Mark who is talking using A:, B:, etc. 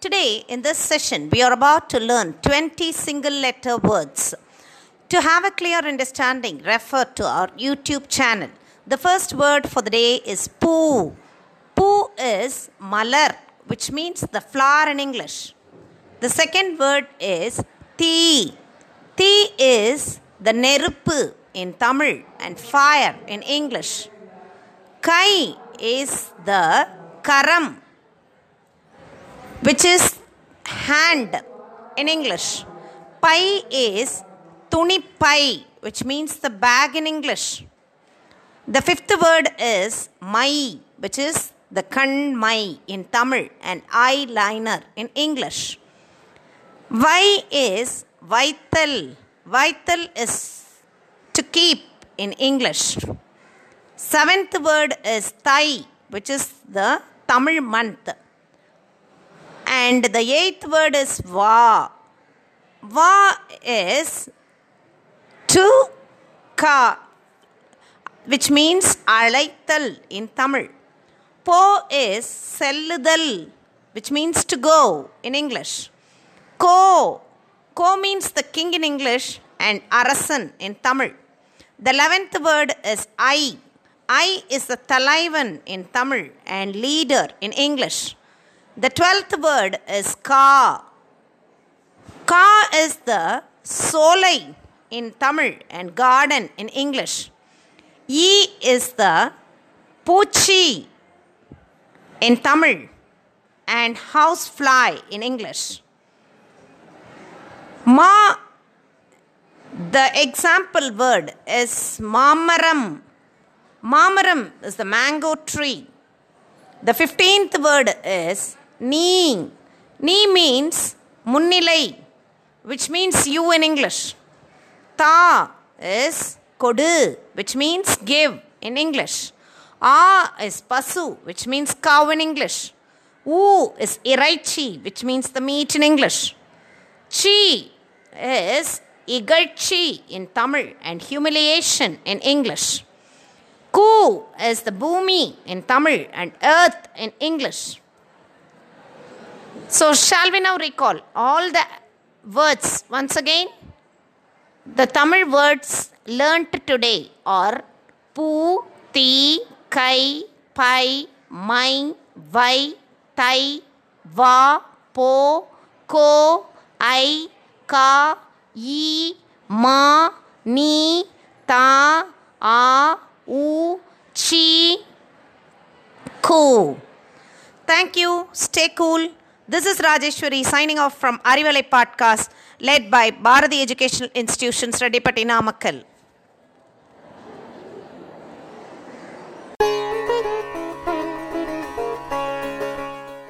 A: Today, in this session, we are about to learn 20 single letter words. To have a clear understanding, refer to our YouTube channel. The first word for the day is poo. Poo is malar, which means the flower in English. The second word is tea. Tea is the neruppu in Tamil and fire in English. Kai is the karam, which is hand in English. Pai is tuni pai, which means the bag in English. The fifth word is mai, which is the kan mai in Tamil and eyeliner in English. Vai is vital. Vital is to keep in English. Seventh word is Thai, which is the Tamil month. And the eighth word is Va. Va is to ka, which means alaital in Tamil. Po is selludal, which means to go in English. Ko. Ko means the king in English and arasan in Tamil. The eleventh word is I. I is the Talaivan in Tamil and leader in English. The twelfth word is Ka. Ka is the Solai in Tamil and garden in English. E is the Puchi in Tamil and housefly in English. Ma, the example word is Mamaram. Mamaram is the mango tree. The fifteenth word is Ni. Ni means Munnilai, which means you in English. Ta is Kodu, which means give in English. A is Pasu, which means cow in English. U is Iraichi, which means the meat in English. Chi is Igalchi in Tamil and humiliation in English. Ku is the bhumi in Tamil and earth in English. So, shall we now recall all the words once again? The Tamil words learnt today are Pu, Ti, Kai, Pai, Mai, Vai, Tai, Va, Po, Ko, ai, Ka, Yi, Ma, Ni, Ta, A, U, Chi, Ku. Thank you. Stay cool. This is Rajeshwari signing off from Arivalai Podcast led by Bharati Educational Institutions, Redipati Namakkal.